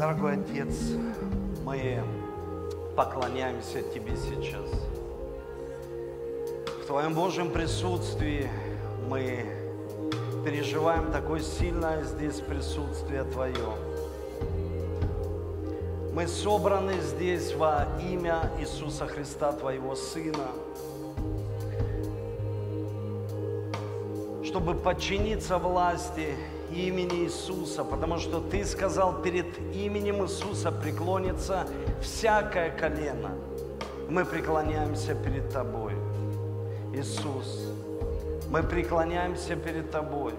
Дорогой Отец, мы поклоняемся Тебе сейчас. В Твоем Божьем присутствии мы переживаем такое сильное здесь присутствие Твое. Мы собраны здесь во имя Иисуса Христа, Твоего Сына, чтобы подчиниться власти имени Иисуса, потому что Ты сказал, перед именем Иисуса преклонится всякое колено. Мы преклоняемся перед Тобой, Иисус. Мы преклоняемся перед Тобой.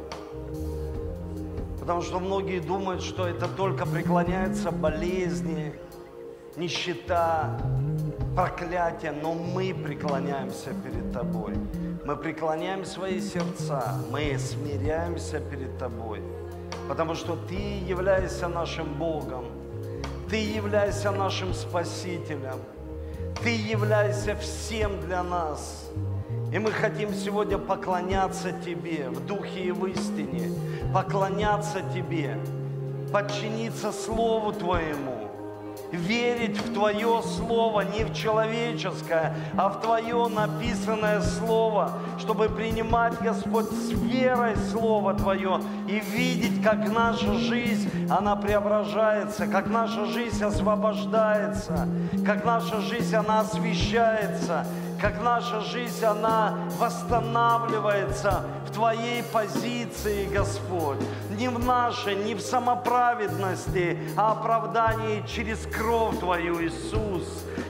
Потому что многие думают, что это только преклоняются болезни, нищета, проклятие, но мы преклоняемся перед Тобой. Мы преклоняем свои сердца, мы смиряемся перед Тобой, потому что Ты являешься нашим Богом, Ты являешься нашим Спасителем, Ты являешься всем для нас. И мы хотим сегодня поклоняться Тебе в духе и в истине, поклоняться Тебе, подчиниться Слову Твоему, верить в Твое Слово, не в человеческое, а в Твое написанное Слово, чтобы принимать, Господь, с верой Слово Твое и видеть, как наша жизнь, она преображается, как наша жизнь освобождается, как наша жизнь, она освещается, как наша жизнь, она восстанавливается в Твоей позиции, Господь. Не в нашей, не в самоправедности, а оправдании через кровь Твою, Иисус.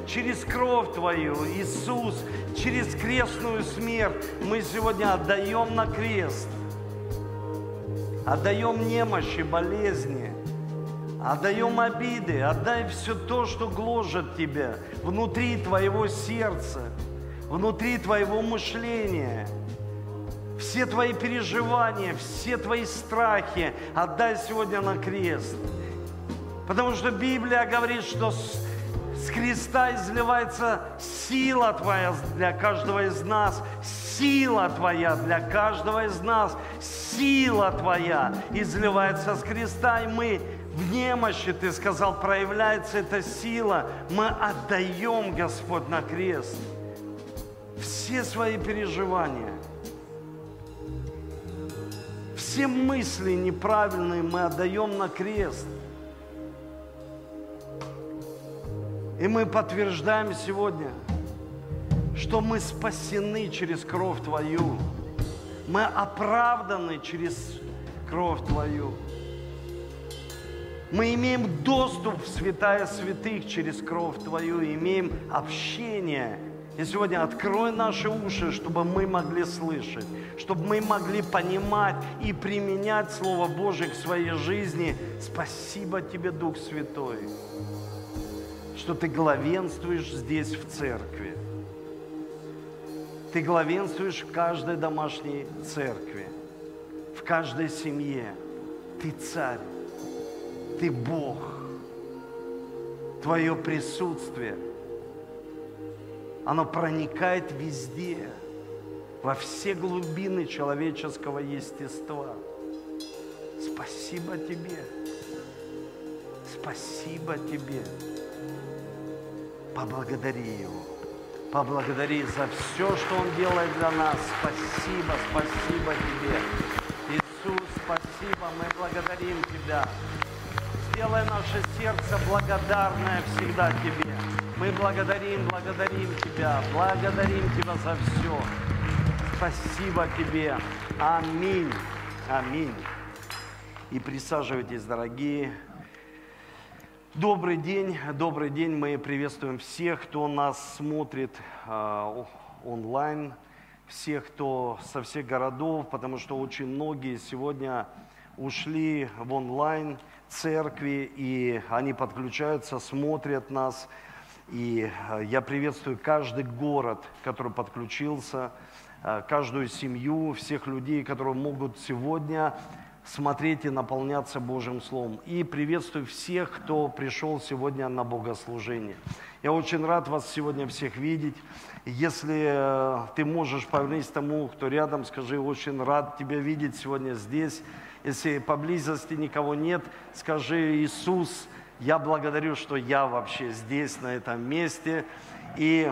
Через кровь Твою, Иисус, через крестную смерть мы сегодня отдаем на крест. Отдаем немощи, болезни, отдаем обиды, отдай все то, что гложет тебя внутри твоего сердца внутри твоего мышления. Все твои переживания, все твои страхи отдай сегодня на крест. Потому что Библия говорит, что с, креста изливается сила Твоя для каждого из нас, сила Твоя для каждого из нас, сила Твоя изливается с креста, и мы в немощи, Ты сказал, проявляется эта сила, мы отдаем, Господь, на крест все свои переживания, все мысли неправильные мы отдаем на крест. И мы подтверждаем сегодня, что мы спасены через кровь Твою. Мы оправданы через кровь Твою. Мы имеем доступ в святая святых через кровь Твою, имеем общение – и сегодня открой наши уши, чтобы мы могли слышать, чтобы мы могли понимать и применять Слово Божие к своей жизни. Спасибо Тебе, Дух Святой, что Ты главенствуешь здесь, в церкви. Ты главенствуешь в каждой домашней церкви, в каждой семье. Ты царь, ты Бог. Твое присутствие – оно проникает везде, во все глубины человеческого естества. Спасибо тебе. Спасибо тебе. Поблагодари его. Поблагодари за все, что он делает для нас. Спасибо, спасибо тебе. Иисус, спасибо, мы благодарим тебя. Сделай наше сердце благодарное всегда тебе. Мы благодарим, благодарим Тебя, благодарим Тебя за все. Спасибо Тебе. Аминь. Аминь. И присаживайтесь, дорогие. Добрый день, добрый день. Мы приветствуем всех, кто нас смотрит э, онлайн, всех, кто со всех городов, потому что очень многие сегодня ушли в онлайн церкви, и они подключаются, смотрят нас. И э, я приветствую каждый город, который подключился, э, каждую семью, всех людей, которые могут сегодня смотреть и наполняться Божьим Словом. И приветствую всех, кто пришел сегодня на богослужение. Я очень рад вас сегодня всех видеть. Если э, ты можешь повернись тому, кто рядом, скажи, очень рад тебя видеть сегодня здесь. Если поблизости никого нет, скажи, Иисус, Я благодарю, что я вообще здесь, на этом месте. И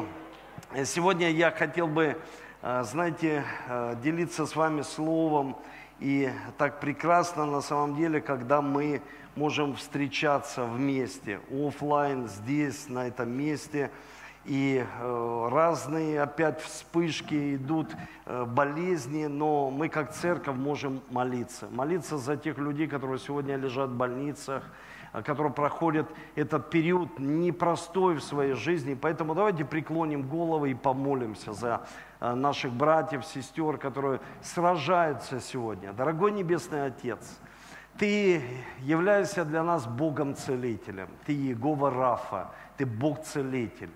сегодня я хотел бы, э, знаете, э, делиться с вами словом. И так прекрасно на самом деле, когда мы можем встречаться вместе, офлайн, здесь, на этом месте. И э, разные опять вспышки идут, болезни, но мы как церковь можем молиться. Молиться за тех людей, которые сегодня лежат в больницах, которые проходят этот период непростой в своей жизни. Поэтому давайте преклоним головы и помолимся за э, наших братьев, сестер, которые сражаются сегодня. Дорогой Небесный Отец, Ты являешься для нас Богом-целителем. Ты Егова Рафа, Ты Бог-целитель.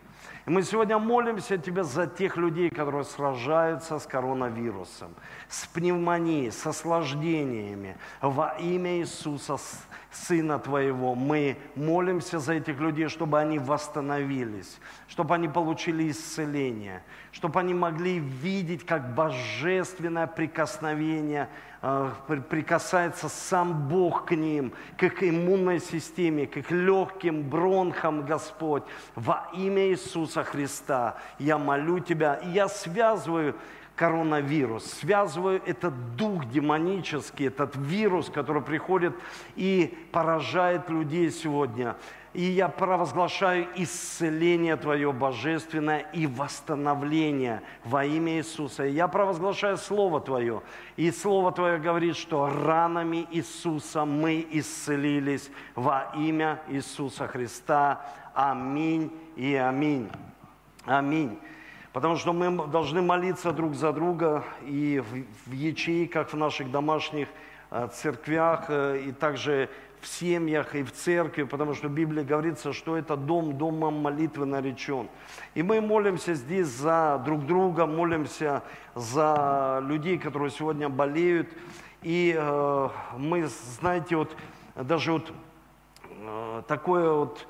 И мы сегодня молимся Тебе за тех людей, которые сражаются с коронавирусом, с пневмонией, с осложнениями. Во имя Иисуса Сына Твоего мы молимся за этих людей, чтобы они восстановились, чтобы они получили исцеление, чтобы они могли видеть, как божественное прикосновение прикасается сам Бог к ним, к их иммунной системе, к их легким бронхам, Господь. Во имя Иисуса Христа я молю Тебя, и я связываю коронавирус. Связываю этот дух демонический, этот вирус, который приходит и поражает людей сегодня. И я провозглашаю исцеление Твое божественное и восстановление во имя Иисуса. Я провозглашаю Слово Твое. И Слово Твое говорит, что ранами Иисуса мы исцелились во имя Иисуса Христа. Аминь и аминь. Аминь. Потому что мы должны молиться друг за друга и в, в ячейках, в наших домашних э, церквях, э, и также в семьях и в церкви, потому что в Библии говорится, что это дом, домом молитвы наречен. И мы молимся здесь за друг друга, молимся за людей, которые сегодня болеют. И э, мы, знаете, вот даже вот э, такое вот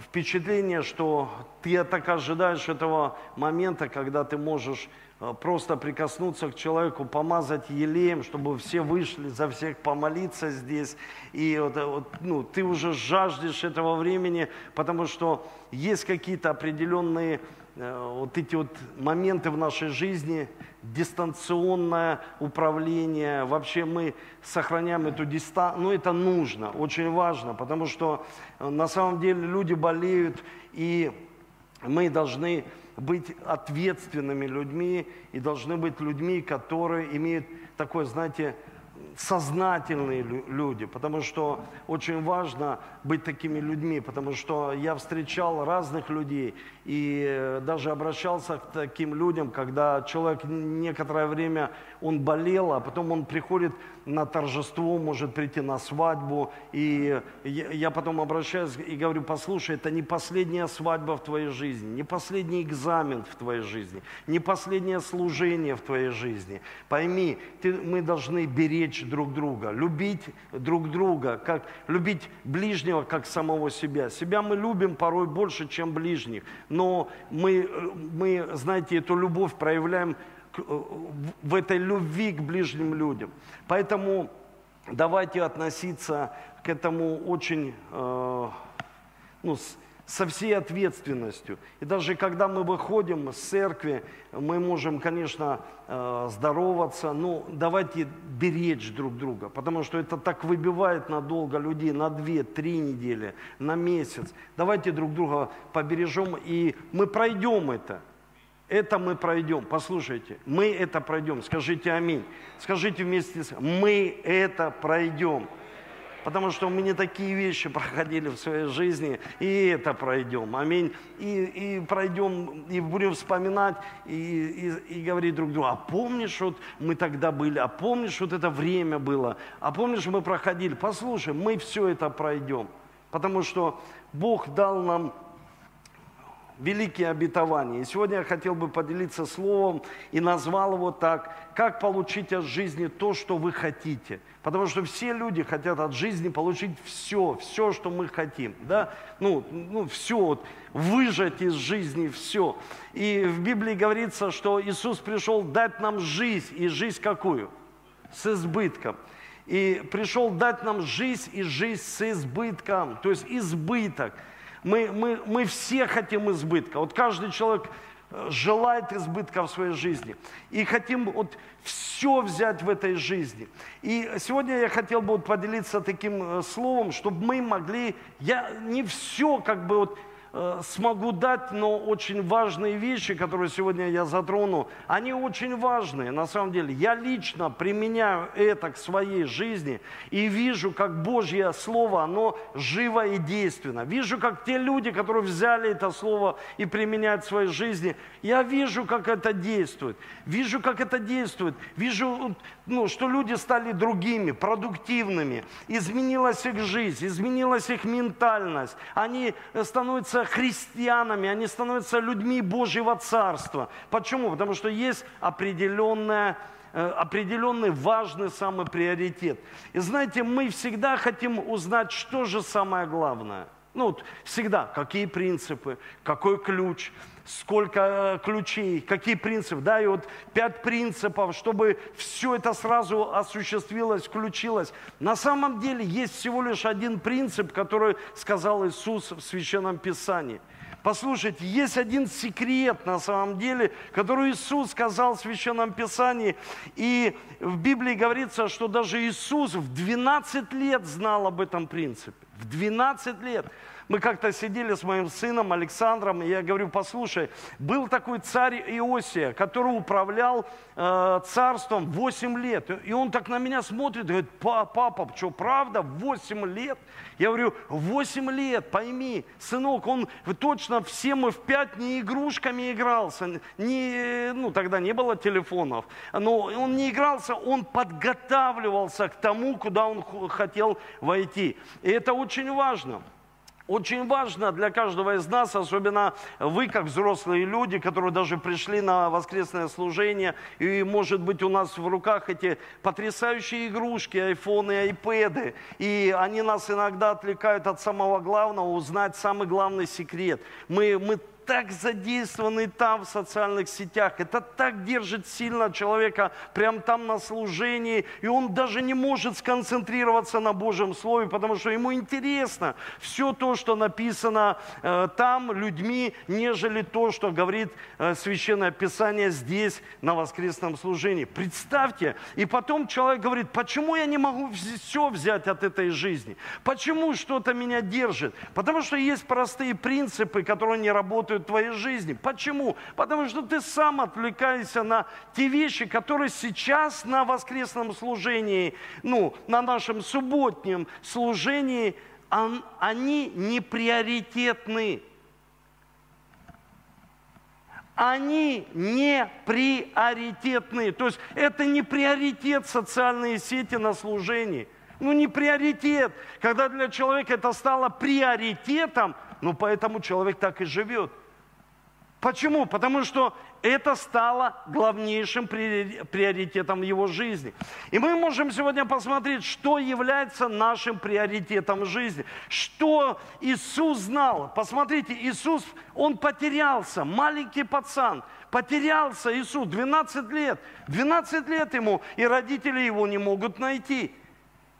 впечатление, что ты так ожидаешь этого момента, когда ты можешь э, просто прикоснуться к человеку, помазать елеем, чтобы все вышли, за всех помолиться здесь. И вот, э, вот, ну, ты уже жаждешь этого времени, потому что есть какие-то определенные Э, вот эти вот моменты в нашей жизни, дистанционное управление, вообще мы сохраняем эту дистанцию, ну это нужно, очень важно, потому что э, на самом деле люди болеют, и мы должны быть ответственными людьми и должны быть людьми, которые имеют такое, знаете, сознательные люди, потому что очень важно быть такими людьми, потому что я встречал разных людей и э, даже обращался к таким людям, когда человек некоторое время он болел, а потом он приходит на торжество, может прийти на свадьбу, и я потом обращаюсь и говорю, послушай, это не последняя свадьба в твоей жизни, не последний экзамен в твоей жизни, не последнее служение в твоей жизни. Пойми, ты, мы должны беречь друг друга, любить друг друга, как любить ближнего, как самого себя. Себя мы любим порой больше, чем ближних, но мы, мы знаете, эту любовь проявляем Э, в этой любви к ближним людям. Поэтому давайте относиться к этому очень, э, ну, со всей ответственностью. И даже когда мы выходим с церкви, мы можем, конечно, э, здороваться, но давайте беречь друг друга, потому что это так выбивает надолго людей, на две, три недели, на месяц. Давайте друг друга побережем, и мы пройдем это – это мы пройдем. Послушайте, мы это пройдем. Скажите аминь. Скажите вместе с мы это пройдем. Потому что мы не такие вещи проходили в своей жизни, и это пройдем. Аминь. И, и пройдем, и будем вспоминать, и, и, и говорить друг другу, а помнишь, вот мы тогда были, а помнишь, вот это время было, а помнишь, мы проходили. Послушай, мы все это пройдем. Потому что Бог дал нам великие обетования. И сегодня я хотел бы поделиться словом и назвал его так, как получить от жизни то, что вы хотите. Потому что все люди хотят от жизни получить все, все, что мы хотим. Да? Ну, ну все, вот, выжать из жизни все. И в Библии говорится, что Иисус пришел дать нам жизнь, и жизнь какую? С избытком. И пришел дать нам жизнь и жизнь с избытком, то есть избыток. Мы, мы, мы все хотим избытка. Вот каждый человек э, желает избытка в своей жизни. И хотим вот все взять в этой жизни. И сегодня я хотел бы вот поделиться таким э, словом, чтобы мы могли, я не все как бы вот смогу дать, но очень важные вещи, которые сегодня я затрону, они очень важные на самом деле. Я лично применяю это к своей жизни и вижу, как Божье Слово, оно живо и действенно. Вижу, как те люди, которые взяли это Слово и применяют в своей жизни, я вижу, как это действует. Вижу, как это действует. Вижу, ну, что люди стали другими, продуктивными. Изменилась их жизнь, изменилась их ментальность. Они становятся христианами, они становятся людьми Божьего Царства. Почему? Потому что есть определенная э, определенный важный самый приоритет. И знаете, мы всегда хотим узнать, что же самое главное. Ну, вот всегда, какие принципы, какой ключ, сколько э, ключей, какие принципы. Да, и вот пять принципов, чтобы все это сразу осуществилось, включилось. На самом деле есть всего лишь один принцип, который сказал Иисус в Священном Писании. Послушайте, есть один секрет на самом деле, который Иисус сказал в Священном Писании. И в Библии говорится, что даже Иисус в 12 лет знал об этом принципе. В 12 лет. Мы как-то сидели с моим сыном Александром, и я говорю, послушай, был такой царь Иосия, который управлял э, царством 8 лет. И он так на меня смотрит, говорит, папа, что, правда, 8 лет? Я говорю, 8 лет, пойми, сынок, он точно все мы в 5 не игрушками игрался, не, ну тогда не было телефонов, но он не игрался, он подготавливался к тому, куда он хотел войти. И это очень важно. Очень важно для каждого из нас, особенно вы, как взрослые люди, которые даже пришли на воскресное служение, и, может быть, у нас в руках эти потрясающие игрушки, айфоны, айпэды, и они нас иногда отвлекают от самого главного, узнать самый главный секрет. Мы, мы так задействованы там в социальных сетях, это так держит сильно человека прямо там на служении, и он даже не может сконцентрироваться на Божьем Слове, потому что ему интересно все то, что написано э, там людьми, нежели то, что говорит э, Священное Писание здесь на воскресном служении. Представьте, и потом человек говорит, почему я не могу все взять от этой жизни? Почему что-то меня держит? Потому что есть простые принципы, которые не работают работают в твоей жизни. Почему? Потому что ты сам отвлекаешься на те вещи, которые сейчас на воскресном служении, ну, на нашем субботнем служении, они не приоритетны. Они не приоритетны. То есть это не приоритет социальные сети на служении. Ну не приоритет. Когда для человека это стало приоритетом, ну поэтому человек так и живет. Почему? Потому что это стало главнейшим приоритетом в его жизни. И мы можем сегодня посмотреть, что является нашим приоритетом в жизни. Что Иисус знал. Посмотрите, Иисус, он потерялся, маленький пацан, потерялся Иисус, 12 лет. 12 лет ему, и родители его не могут найти.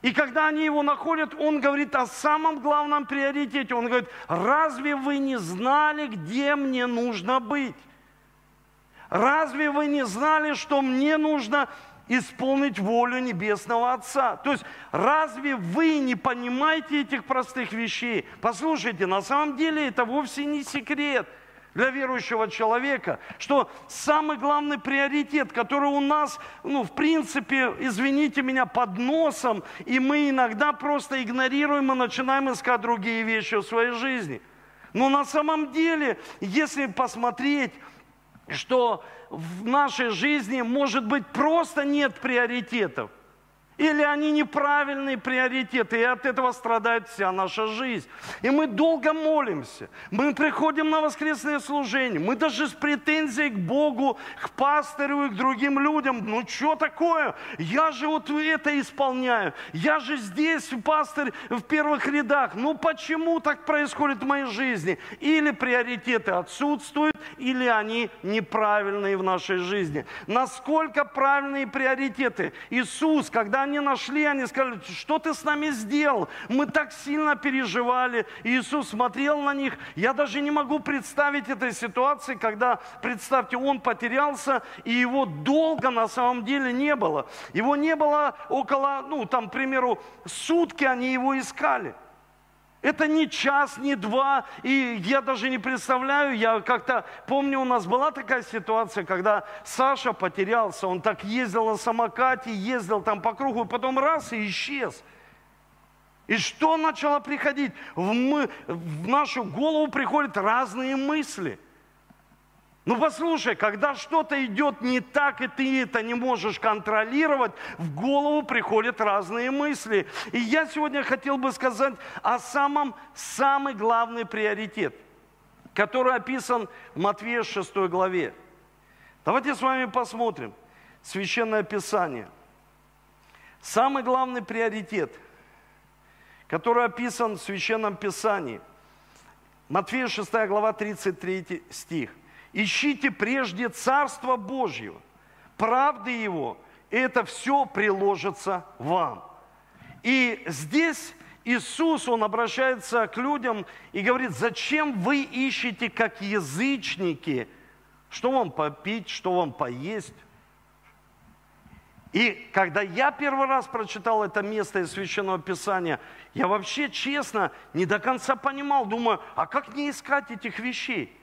И когда они его находят, он говорит о самом главном приоритете. Он говорит, разве вы не знали, где мне нужно быть? Разве вы не знали, что мне нужно исполнить волю Небесного Отца? То есть, разве вы не понимаете этих простых вещей? Послушайте, на самом деле это вовсе не секрет – для верующего человека, что самый главный приоритет, который у нас, ну, в принципе, извините меня, под носом, и мы иногда просто игнорируем и начинаем искать другие вещи в своей жизни. Но на самом деле, если посмотреть, что в нашей жизни, может быть, просто нет приоритетов – или они неправильные приоритеты, и от этого страдает вся наша жизнь. И мы долго молимся, мы приходим на воскресное служение, мы даже с претензией к Богу, к пастырю и к другим людям. Ну что такое? Я же вот это исполняю, я же здесь пастырь в первых рядах. Ну почему так происходит в моей жизни? Или приоритеты отсутствуют, или они неправильные в нашей жизни. Насколько правильные приоритеты? Иисус, когда они нашли, они сказали, что ты с нами сделал? Мы так сильно переживали. Иисус смотрел на них. Я даже не могу представить этой ситуации, когда, представьте, он потерялся, и его долго на самом деле не было. Его не было около, ну, там, к примеру, сутки они его искали. Это не час, не два, и я даже не представляю, я как-то помню, у нас была такая ситуация, когда Саша потерялся, он так ездил на самокате, ездил там по кругу, потом раз и исчез. И что начало приходить? В, мы, в нашу голову приходят разные мысли – ну послушай, когда что-то идет не так, и ты это не можешь контролировать, в голову приходят разные мысли. И я сегодня хотел бы сказать о самом, самый главный приоритет, который описан в Матвея 6 главе. Давайте с вами посмотрим Священное Писание. Самый главный приоритет, который описан в Священном Писании. Матфея 6 глава 33 стих. Ищите прежде Царство Божьего, правды Его, и это все приложится вам. И здесь Иисус, Он обращается к людям и говорит, зачем вы ищете, как язычники, что вам попить, что вам поесть? И когда я первый раз прочитал это место из Священного Писания, я вообще честно не до конца понимал, думаю, а как не искать этих вещей?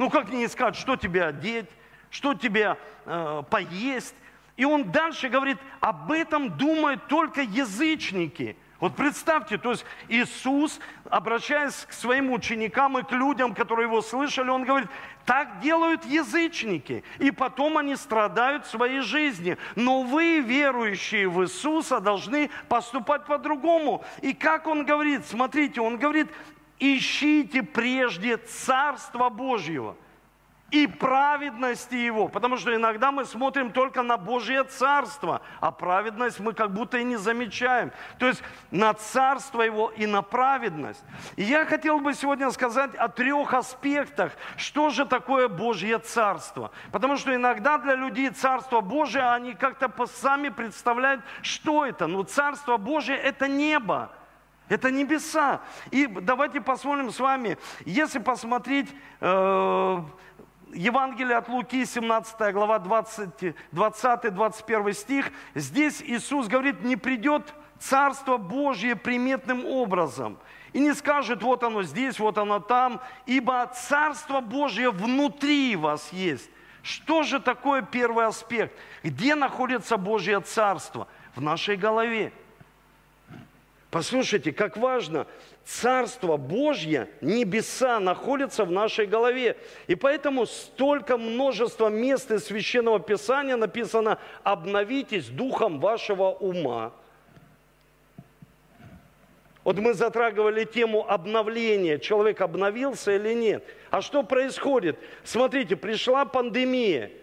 Ну как не искать, что тебе одеть, что тебе э, поесть. И он дальше говорит, об этом думают только язычники. Вот представьте, то есть Иисус, обращаясь к своим ученикам и к людям, которые его слышали, он говорит, так делают язычники, и потом они страдают в своей жизни. Но вы, верующие в Иисуса, должны поступать по-другому. И как он говорит, смотрите, он говорит, ищите прежде Царство Божьего и праведности Его. Потому что иногда мы смотрим только на Божье Царство, а праведность мы как будто и не замечаем. То есть на Царство Его и на праведность. И я хотел бы сегодня сказать о трех аспектах, что же такое Божье Царство. Потому что иногда для людей Царство Божие, они как-то сами представляют, что это. Ну, Царство Божие – это небо. Это небеса. И давайте посмотрим с вами, если посмотреть э, Евангелие от Луки, 17 глава, 20-21 стих, здесь Иисус говорит, не придет Царство Божье приметным образом. И не скажет, вот оно здесь, вот оно там, ибо Царство Божье внутри вас есть. Что же такое первый аспект? Где находится Божье Царство? В нашей голове. Послушайте, как важно, Царство Божье, небеса находятся в нашей голове. И поэтому столько множества мест из Священного Писания написано «обновитесь духом вашего ума». Вот мы затрагивали тему обновления, человек обновился или нет. А что происходит? Смотрите, пришла пандемия –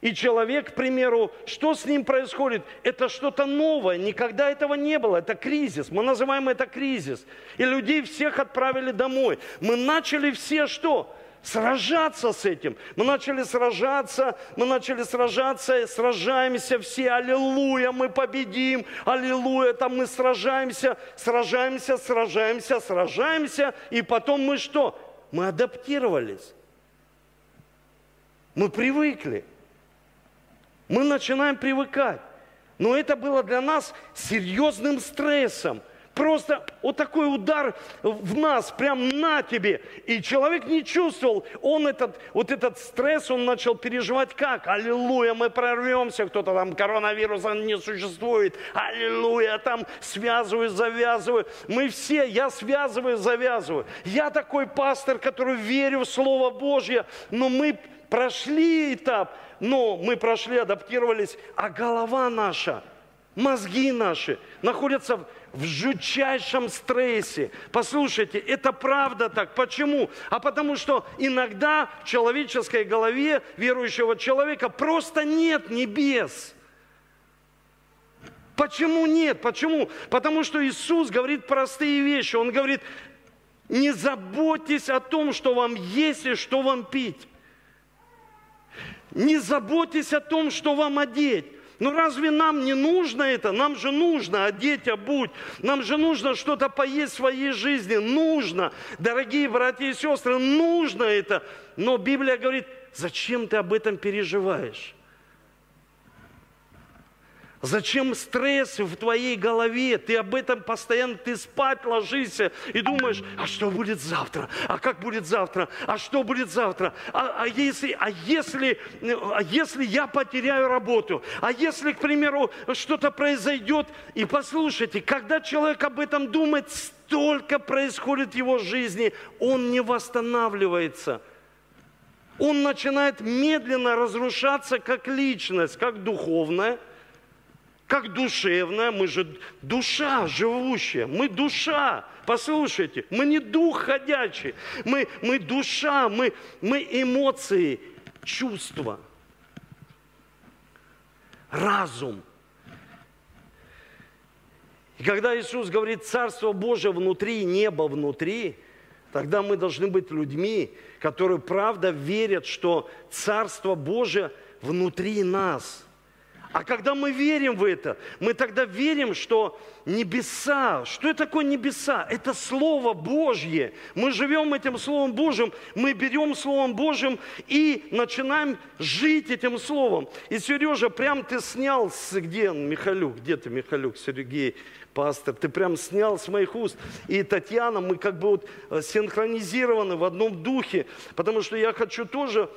и человек, к примеру, что с ним происходит? Это что-то новое, никогда этого не было, это кризис, мы называем это кризис. И людей всех отправили домой. Мы начали все что? Сражаться с этим. Мы начали сражаться, мы начали сражаться, сражаемся все, аллилуйя, мы победим, аллилуйя, там мы сражаемся, сражаемся, сражаемся, сражаемся, и потом мы что? Мы адаптировались. Мы привыкли мы начинаем привыкать. Но это было для нас серьезным стрессом. Просто вот такой удар в нас, прям на тебе. И человек не чувствовал, он этот, вот этот стресс, он начал переживать как? Аллилуйя, мы прорвемся, кто-то там, коронавируса не существует. Аллилуйя, там связываю, завязываю. Мы все, я связываю, завязываю. Я такой пастор, который верю в Слово Божье, но мы прошли этап, но мы прошли, адаптировались, а голова наша, мозги наши находятся в жутчайшем стрессе. Послушайте, это правда так. Почему? А потому что иногда в человеческой голове верующего человека просто нет небес. Почему нет? Почему? Потому что Иисус говорит простые вещи. Он говорит, не заботьтесь о том, что вам есть и что вам пить. Не заботьтесь о том, что вам одеть. Ну разве нам не нужно это? Нам же нужно одеть, обуть. Нам же нужно что-то поесть в своей жизни. Нужно. Дорогие братья и сестры, нужно это. Но Библия говорит, зачем ты об этом переживаешь? Зачем стресс в твоей голове? Ты об этом постоянно, ты спать ложишься и думаешь, а что будет завтра? А как будет завтра? А что будет завтра? А, а, если, а, если, а если я потеряю работу? А если, к примеру, что-то произойдет? И послушайте, когда человек об этом думает, столько происходит в его жизни, он не восстанавливается – он начинает медленно разрушаться как личность, как духовная – как душевная, мы же душа живущая, мы душа, послушайте, мы не дух ходячий, мы, мы душа, мы, мы эмоции, чувства, разум. И когда Иисус говорит, Царство Божие внутри, небо внутри, тогда мы должны быть людьми, которые правда верят, что Царство Божие внутри нас – а когда мы верим в это, мы тогда верим, что небеса, что это такое небеса? Это Слово Божье. Мы живем этим Словом Божьим, мы берем Словом Божьим и начинаем жить этим Словом. И, Сережа, прям ты снял, с, где Михалюк, где ты, Михалюк, Сергей, пастор, ты прям снял с моих уст. И Татьяна, мы как бы вот э, синхронизированы в одном духе, потому что я хочу тоже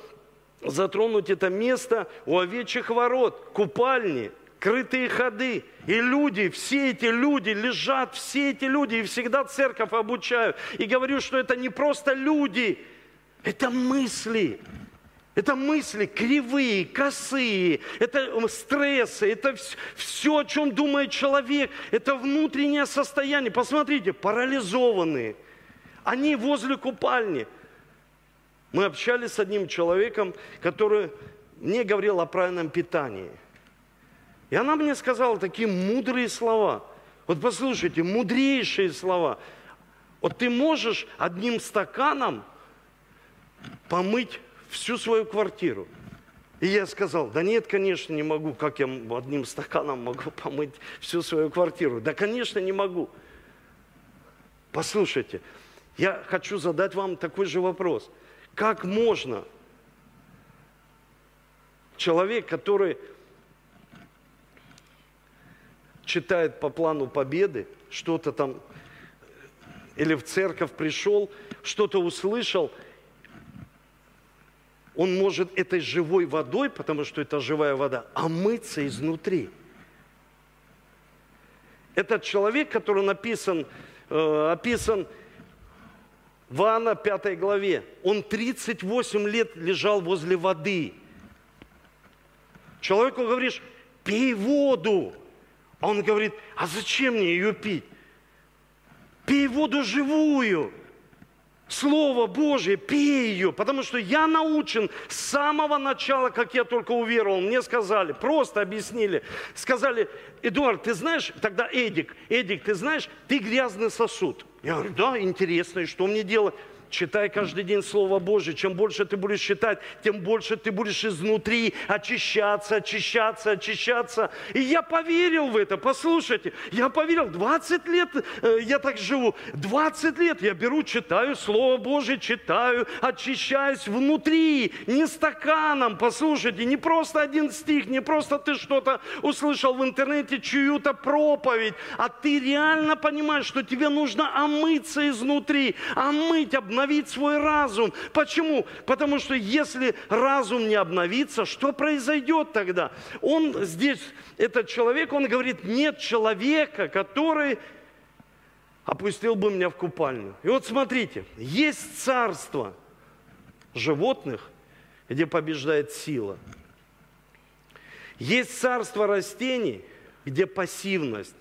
затронуть это место у овечьих ворот, купальни, крытые ходы. И люди, все эти люди лежат, все эти люди, и всегда церковь обучаю. И говорю, что это не просто люди, это мысли. Это мысли кривые, косые, это стрессы, это все, о чем думает человек, это внутреннее состояние. Посмотрите, парализованные. Они возле купальни. Мы общались с одним человеком, который мне говорил о правильном питании. И она мне сказала такие мудрые слова. Вот послушайте, мудрейшие слова. Вот ты можешь одним стаканом помыть всю свою квартиру. И я сказал, да нет, конечно, не могу. Как я одним стаканом могу помыть всю свою квартиру? Да, конечно, не могу. Послушайте, я хочу задать вам такой же вопрос – как можно человек, который читает по плану победы, что-то там, или в церковь пришел, что-то услышал, он может этой живой водой, потому что это живая вода, омыться изнутри. Этот человек, который написан, э, описан в Иоанна 5 главе, он 38 лет лежал возле воды. Человеку говоришь, пей воду. А он говорит, а зачем мне ее пить? Пей воду живую. Слово Божье, пей ее, потому что я научен с самого начала, как я только уверовал. Мне сказали, просто объяснили. Сказали, Эдуард, ты знаешь, тогда Эдик, Эдик, ты знаешь, ты грязный сосуд. Я говорю, да, интересно, и что мне делать? Читай каждый день Слово Божье. Чем больше ты будешь читать, тем больше ты будешь изнутри очищаться, очищаться, очищаться. И я поверил в это. Послушайте, я поверил. 20 лет э, я так живу. 20 лет я беру, читаю Слово Божье, читаю, очищаюсь внутри, не стаканом. Послушайте, не просто один стих, не просто ты что-то услышал в интернете, чью-то проповедь, а ты реально понимаешь, что тебе нужно омыться изнутри, омыть, обновить обновить свой разум. Почему? Потому что если разум не обновится, что произойдет тогда? Он здесь, этот человек, он говорит, нет человека, который опустил бы меня в купальню. И вот смотрите, есть царство животных, где побеждает сила. Есть царство растений, где пассивность.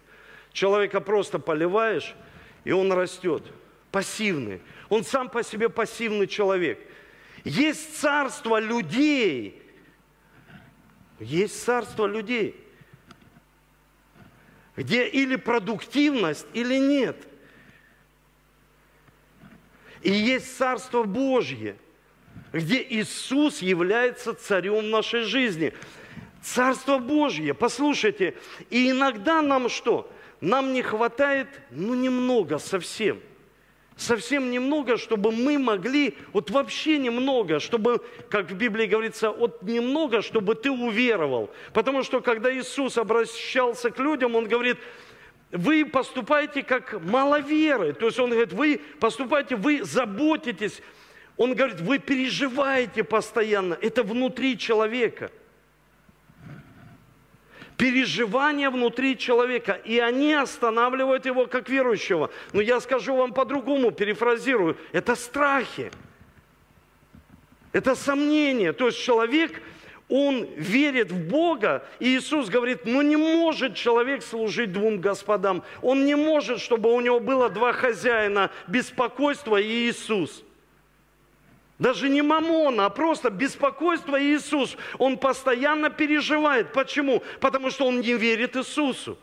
Человека просто поливаешь, и он растет. Пассивный. Он сам по себе пассивный человек. Есть царство людей. Есть царство людей, где или продуктивность, или нет. И есть Царство Божье, где Иисус является царем нашей жизни. Царство Божье, послушайте, и иногда нам что? Нам не хватает, ну, немного совсем. Совсем немного, чтобы мы могли, вот вообще немного, чтобы, как в Библии говорится, вот немного, чтобы ты уверовал. Потому что когда Иисус обращался к людям, Он говорит, вы поступаете как маловеры. То есть Он говорит, вы поступаете, вы заботитесь. Он говорит, вы переживаете постоянно. Это внутри человека – переживания внутри человека, и они останавливают его как верующего. Но я скажу вам по-другому, перефразирую, это страхи, это сомнения. То есть человек, он верит в Бога, и Иисус говорит, ну не может человек служить двум господам. Он не может, чтобы у него было два хозяина, беспокойство и Иисус. Даже не мамон, а просто беспокойство Иисус. Он постоянно переживает. Почему? Потому что он не верит Иисусу.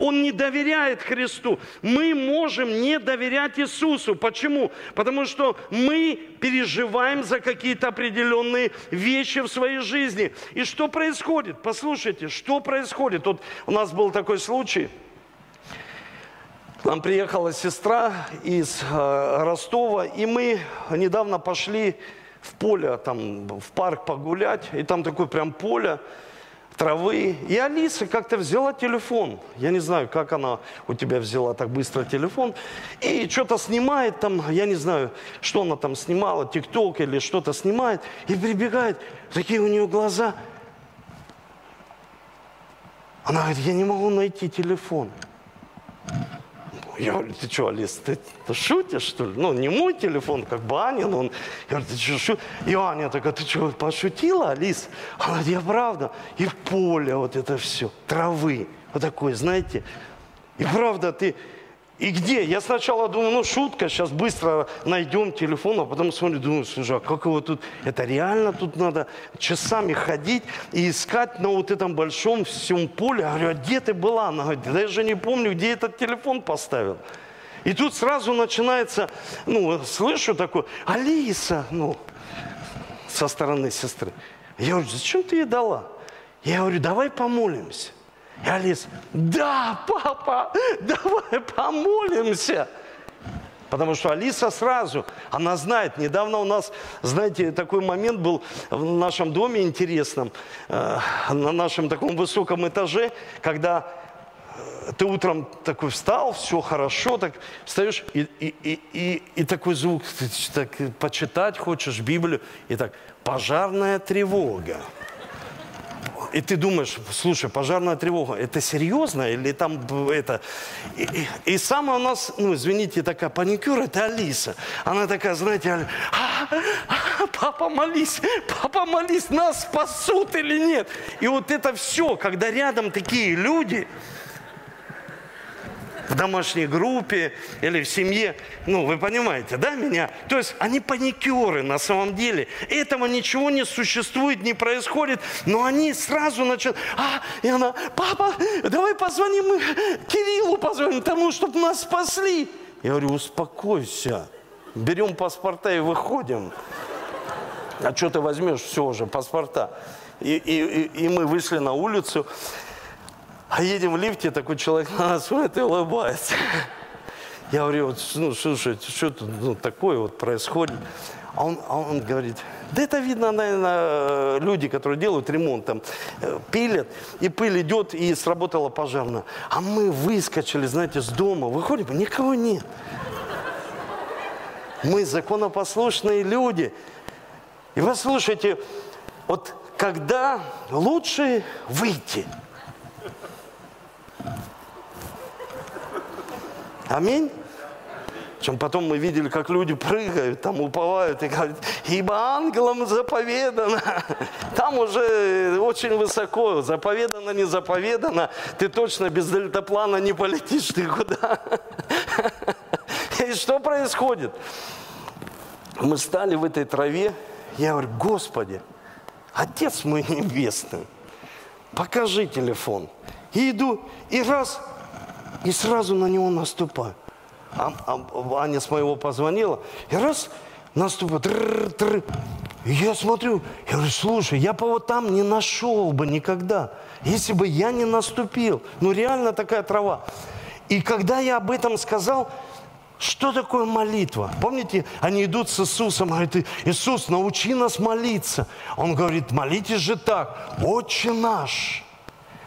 Он не доверяет Христу. Мы можем не доверять Иисусу. Почему? Потому что мы переживаем за какие-то определенные вещи в своей жизни. И что происходит? Послушайте, что происходит? Вот у нас был такой случай – нам приехала сестра из э, Ростова, и мы недавно пошли в поле, там, в парк погулять, и там такое прям поле, травы. И Алиса как-то взяла телефон. Я не знаю, как она у тебя взяла так быстро телефон. И что-то снимает там, я не знаю, что она там снимала, тикток или что-то снимает. И прибегает, такие у нее глаза. Она говорит, я не могу найти телефон. Я говорю, ты что, Алис, ты, ты шутишь, что ли? Ну, не мой телефон, как бы Анин. Он, я говорю, ты что, шу... И Аня такая, ты что, пошутила, Алис? Она говорит, я правда. И поле вот это все, травы, вот такой, знаете. И правда, ты, и где? Я сначала думаю, ну шутка, сейчас быстро найдем телефон, а потом смотрю, думаю, слушай, а как его тут, это реально тут надо часами ходить и искать на вот этом большом всем поле. Я говорю, а где ты была? Она говорит, да я же не помню, где этот телефон поставил. И тут сразу начинается, ну, слышу такое, Алиса, ну, со стороны сестры. Я говорю, зачем ты ей дала? Я говорю, давай помолимся. И Алис, да, папа, давай помолимся. Потому что Алиса сразу, она знает, недавно у нас, знаете, такой момент был в нашем доме интересном, э, на нашем таком высоком этаже, когда э, ты утром такой встал, все хорошо, так встаешь, и, и, и, и, и такой звук, ты так почитать хочешь Библию, и так, пожарная тревога. И ты думаешь, слушай, пожарная тревога, это серьезно или там это... И, и, и самая у нас, ну, извините, такая паникюр, это Алиса. Она такая, знаете, а, а, папа молись, папа молись, нас спасут или нет. И вот это все, когда рядом такие люди, в домашней группе или в семье. Ну, вы понимаете, да, меня? То есть они паникеры на самом деле. Этого ничего не существует, не происходит, но они сразу начинают, а, и она, папа, давай позвоним Кириллу, позвоним тому, чтобы нас спасли. Я говорю, успокойся, берем паспорта и выходим. А что ты возьмешь? Все уже, паспорта. И, и, и мы вышли на улицу, а едем в лифте, такой человек на нас смотрит и улыбается. Я говорю, вот, ну, слушай, что тут ну, такое вот происходит? А он, а он говорит, да это видно, наверное, люди, которые делают ремонт, там, э, пилят, и пыль идет, и сработала пожарная. А мы выскочили, знаете, с дома, выходим, никого нет. Мы законопослушные люди. И вы слушайте, вот когда лучше выйти – Аминь. Чем потом мы видели, как люди прыгают, там уповают и говорят, ибо ангелам заповедано. Там уже очень высоко, заповедано, не заповедано. Ты точно без дельтаплана не полетишь никуда. И что происходит? Мы стали в этой траве, я говорю, Господи, Отец мой небесный, покажи телефон. И иду, и раз, и сразу на него наступаю. А, а, Аня с моего позвонила, и раз, наступаю, тррр, тррр. И я смотрю, я говорю, слушай, я бы вот там не нашел бы никогда, если бы я не наступил. Ну реально такая трава. И когда я об этом сказал, что такое молитва? Помните, они идут с Иисусом, говорят, Иисус, научи нас молиться. Он говорит, молитесь же так, Отче наш,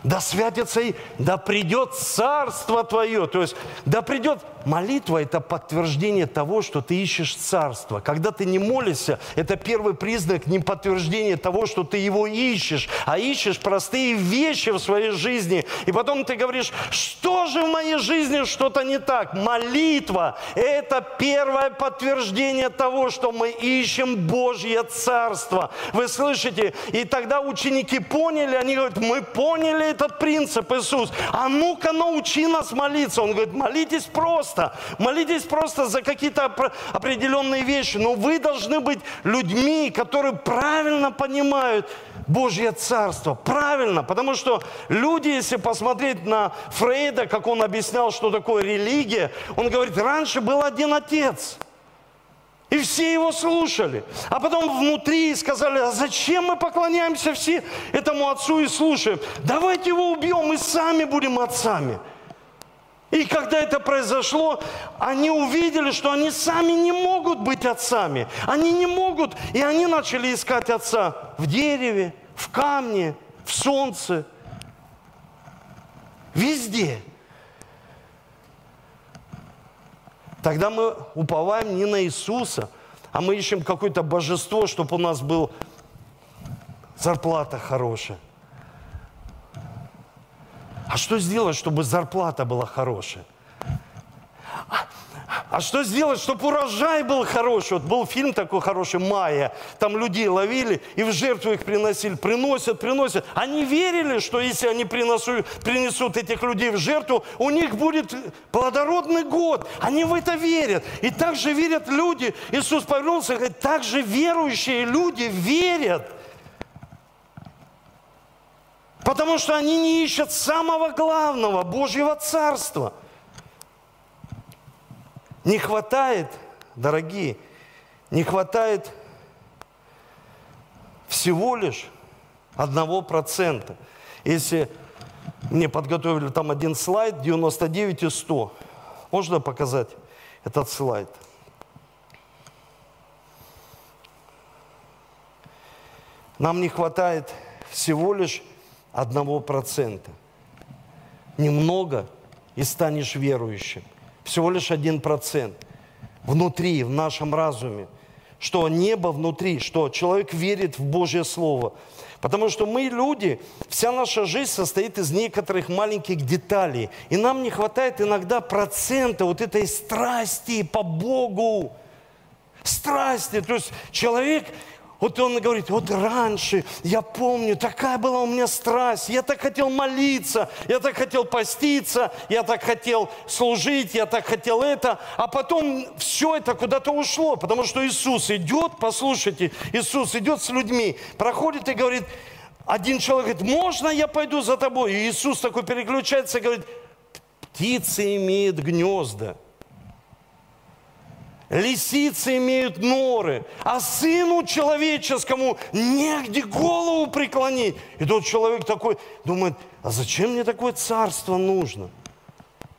да святится и да придет царство твое. То есть, да придет Молитва – это подтверждение того, что ты ищешь царство. Когда ты не молишься, это первый признак не подтверждения того, что ты его ищешь, а ищешь простые вещи в своей жизни. И потом ты говоришь, что же в моей жизни что-то не так? Молитва – это первое подтверждение того, что мы ищем Божье царство. Вы слышите? И тогда ученики поняли, они говорят, мы поняли этот принцип, Иисус. А ну-ка научи нас молиться. Он говорит, молитесь просто. Молитесь просто за какие-то определенные вещи. Но вы должны быть людьми, которые правильно понимают Божье Царство. Правильно. Потому что люди, если посмотреть на Фрейда, как он объяснял, что такое религия, он говорит, раньше был один отец. И все его слушали. А потом внутри сказали, а зачем мы поклоняемся все этому отцу и слушаем? Давайте его убьем и сами будем отцами. И когда это произошло, они увидели, что они сами не могут быть отцами. Они не могут. И они начали искать отца в дереве, в камне, в солнце. Везде. Тогда мы уповаем не на Иисуса, а мы ищем какое-то божество, чтобы у нас был зарплата хорошая. А что сделать, чтобы зарплата была хорошая? А, что сделать, чтобы урожай был хороший? Вот был фильм такой хороший «Майя». Там людей ловили и в жертву их приносили. Приносят, приносят. Они верили, что если они принесут, принесут этих людей в жертву, у них будет плодородный год. Они в это верят. И также верят люди. Иисус повернулся и говорит, также верующие люди верят – Потому что они не ищут самого главного, Божьего Царства. Не хватает, дорогие, не хватает всего лишь одного процента. Если мне подготовили там один слайд, 99 и 100. Можно показать этот слайд? Нам не хватает всего лишь одного процента. Немного и станешь верующим. Всего лишь один процент. Внутри, в нашем разуме. Что небо внутри, что человек верит в Божье Слово. Потому что мы люди, вся наша жизнь состоит из некоторых маленьких деталей. И нам не хватает иногда процента вот этой страсти по Богу. Страсти. То есть человек вот он говорит, вот раньше, я помню, такая была у меня страсть, я так хотел молиться, я так хотел поститься, я так хотел служить, я так хотел это, а потом все это куда-то ушло, потому что Иисус идет, послушайте, Иисус идет с людьми, проходит и говорит, один человек говорит, можно я пойду за тобой? И Иисус такой переключается и говорит, птицы имеют гнезда, Лисицы имеют норы, а сыну человеческому негде голову преклонить. И тот человек такой думает, а зачем мне такое царство нужно?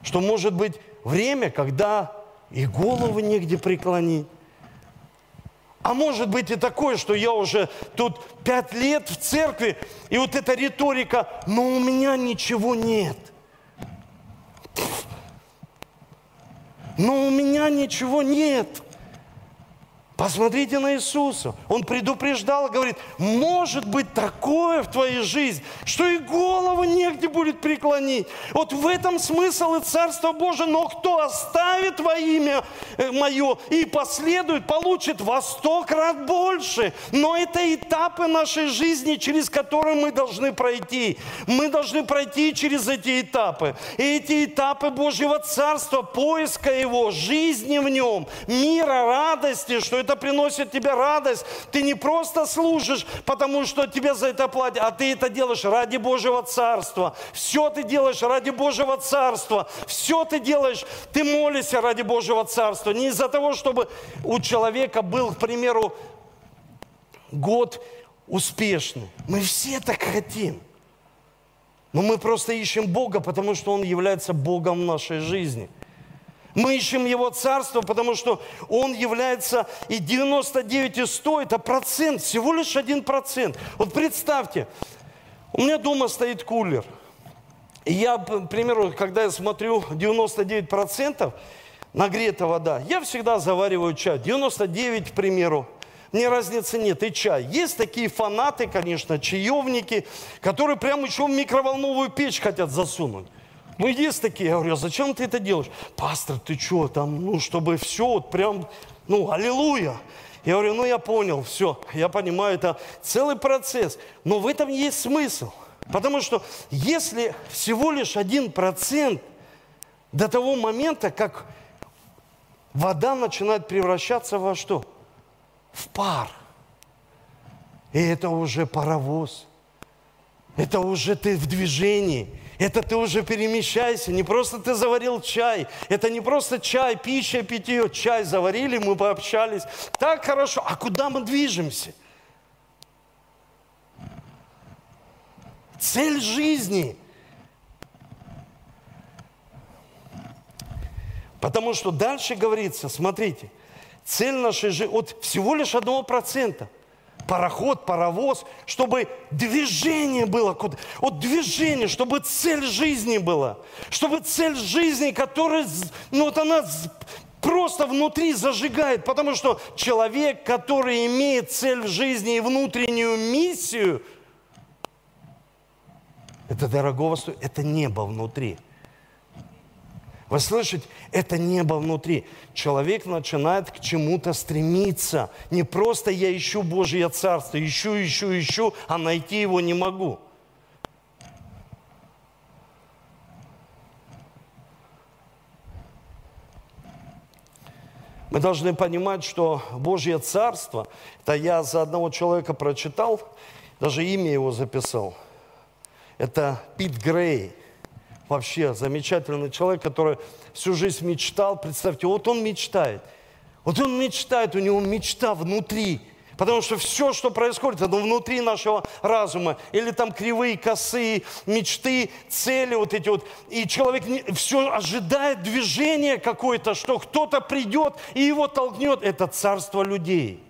Что может быть время, когда и голову негде преклонить. А может быть и такое, что я уже тут пять лет в церкви, и вот эта риторика, но у меня ничего нет – но у меня ничего нет. Посмотрите на Иисуса. Он предупреждал, говорит, может быть такое в твоей жизни, что и голову негде будет преклонить. Вот в этом смысл и Царство Божие. Но кто оставит во имя э, мое и последует, получит во сто крат больше. Но это этапы нашей жизни, через которые мы должны пройти. Мы должны пройти через эти этапы. И эти этапы Божьего Царства, поиска Его, жизни в Нем, мира, радости, что это приносит тебе радость. Ты не просто служишь, потому что тебе за это платят, а ты это делаешь ради Божьего Царства. Все ты делаешь ради Божьего Царства. Все ты делаешь, ты молишься ради Божьего Царства. Не из-за того, чтобы у человека был, к примеру, год успешный. Мы все так хотим. Но мы просто ищем Бога, потому что Он является Богом нашей жизни. Мы ищем Его Царство, потому что Он является и 99 и 100 – это процент, всего лишь один процент. Вот представьте, у меня дома стоит кулер. И я, к примеру, когда я смотрю 99 процентов, нагретая вода, я всегда завариваю чай. 99, к примеру, мне разницы нет, и чай. Есть такие фанаты, конечно, чаевники, которые прямо еще в микроволновую печь хотят засунуть. Ну, есть такие, я говорю, а зачем ты это делаешь? Пастор, ты что, там, ну, чтобы все вот прям, ну, аллилуйя. Я говорю, ну, я понял, все, я понимаю, это целый процесс. Но в этом есть смысл. Потому что если всего лишь один процент до того момента, как вода начинает превращаться во что? В пар. И это уже паровоз. Это уже ты в движении. Это ты уже перемещайся. Не просто ты заварил чай. Это не просто чай, пища, питье. Чай заварили, мы пообщались. Так хорошо. А куда мы движемся? Цель жизни. Потому что дальше говорится, смотрите, цель нашей жизни от всего лишь одного процента – пароход, паровоз, чтобы движение было, вот движение, чтобы цель жизни была, чтобы цель жизни, которая, ну вот она просто внутри зажигает, потому что человек, который имеет цель в жизни и внутреннюю миссию, это дорогого стоит, это небо внутри – вы слышите? Это небо внутри. Человек начинает к чему-то стремиться. Не просто я ищу Божье Царство, ищу, ищу, ищу, а найти его не могу. Мы должны понимать, что Божье Царство, это я за одного человека прочитал, даже имя его записал. Это Пит Грей – вообще замечательный человек, который всю жизнь мечтал. Представьте, вот он мечтает. Вот он мечтает, у него мечта внутри. Потому что все, что происходит, это внутри нашего разума. Или там кривые, косые мечты, цели вот эти вот. И человек не, все ожидает движения какое-то, что кто-то придет и его толкнет. Это царство людей.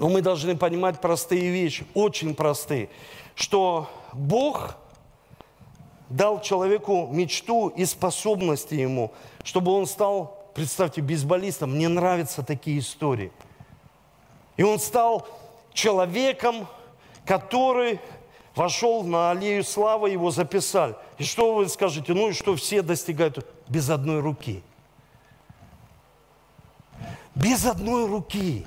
Но мы должны понимать простые вещи, очень простые, что Бог дал человеку мечту и способности ему, чтобы он стал, представьте, бейсболистом. Мне нравятся такие истории. И он стал человеком, который вошел на аллею славы, его записали. И что вы скажете? Ну и что все достигают без одной руки? Без одной руки.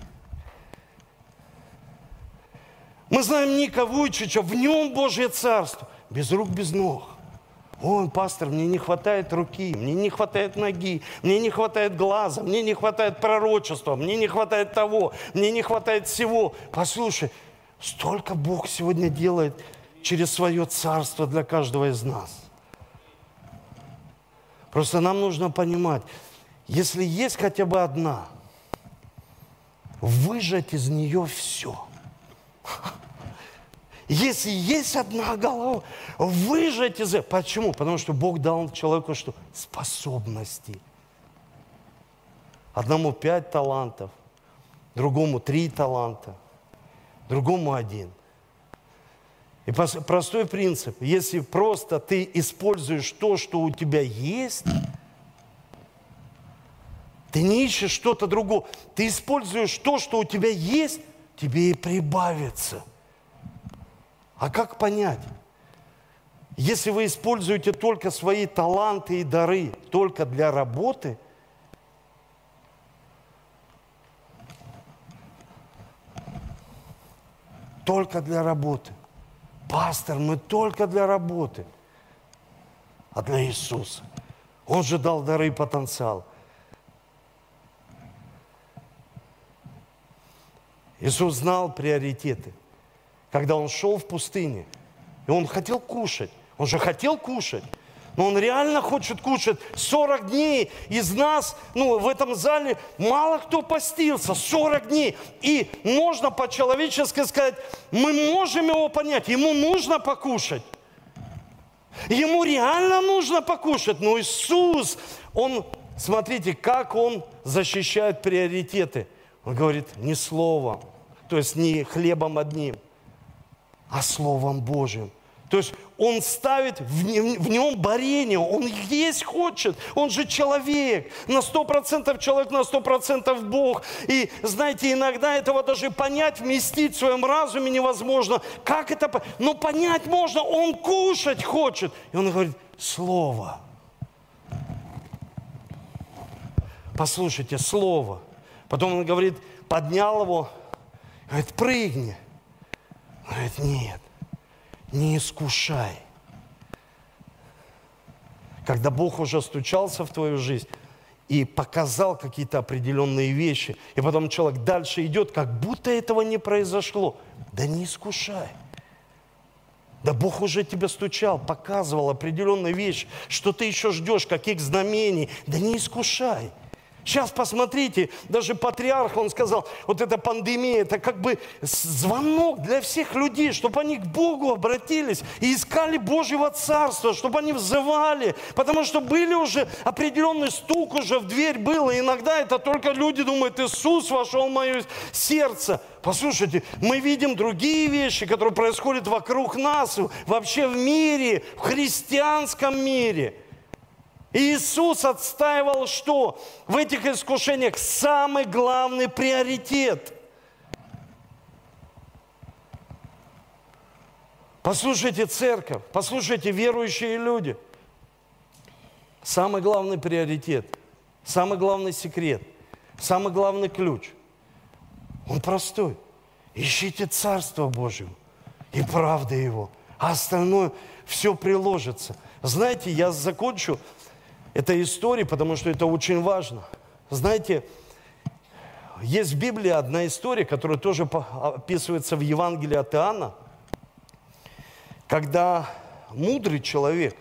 Мы знаем Ника Вуйчича, в нем Божье Царство. Без рук, без ног. Ой, пастор, мне не хватает руки, мне не хватает ноги, мне не хватает глаза, мне не хватает пророчества, мне не хватает того, мне не хватает всего. Послушай, столько Бог сегодня делает через свое царство для каждого из нас. Просто нам нужно понимать, если есть хотя бы одна, выжать из нее все – если есть одна голова, выжать из этого. Почему? Потому что Бог дал человеку что? Способности. Одному пять талантов, другому три таланта, другому один. И простой принцип. Если просто ты используешь то, что у тебя есть, ты не ищешь что-то другое. Ты используешь то, что у тебя есть, тебе и прибавится – а как понять? Если вы используете только свои таланты и дары только для работы, только для работы. Пастор, мы только для работы, а для Иисуса. Он же дал дары и потенциал. Иисус знал приоритеты – когда он шел в пустыне, и он хотел кушать, он же хотел кушать, Но он реально хочет кушать. 40 дней из нас, ну, в этом зале мало кто постился. 40 дней. И можно по-человечески сказать, мы можем его понять. Ему нужно покушать. Ему реально нужно покушать. Но Иисус, Он, смотрите, как Он защищает приоритеты. Он говорит, не словом, то есть не хлебом одним, а Словом Божьим. То есть он ставит в нем борение, он есть хочет, он же человек, на сто процентов человек, на сто процентов Бог. И знаете, иногда этого даже понять, вместить в своем разуме невозможно. Как это? Но понять можно, он кушать хочет. И он говорит, слово. Послушайте, слово. Потом он говорит, поднял его, говорит, прыгни. Говорит, нет не искушай. Когда Бог уже стучался в твою жизнь и показал какие-то определенные вещи, и потом человек дальше идет, как будто этого не произошло. Да не искушай. Да Бог уже тебя стучал, показывал определенные вещи, что ты еще ждешь, каких знамений. Да не искушай. Сейчас посмотрите, даже патриарх, он сказал, вот эта пандемия, это как бы звонок для всех людей, чтобы они к Богу обратились и искали Божьего Царства, чтобы они взывали, потому что были уже определенный стук уже в дверь был, и иногда это только люди думают, Иисус вошел в мое сердце. Послушайте, мы видим другие вещи, которые происходят вокруг нас, вообще в мире, в христианском мире – Иисус отстаивал что? В этих искушениях самый главный приоритет. Послушайте церковь, послушайте верующие люди. Самый главный приоритет, самый главный секрет, самый главный ключ. Он простой. Ищите Царство Божьего и правды Его, а остальное все приложится. Знаете, я закончу этой истории, потому что это очень важно. Знаете, есть в Библии одна история, которая тоже описывается в Евангелии от Иоанна, когда мудрый человек,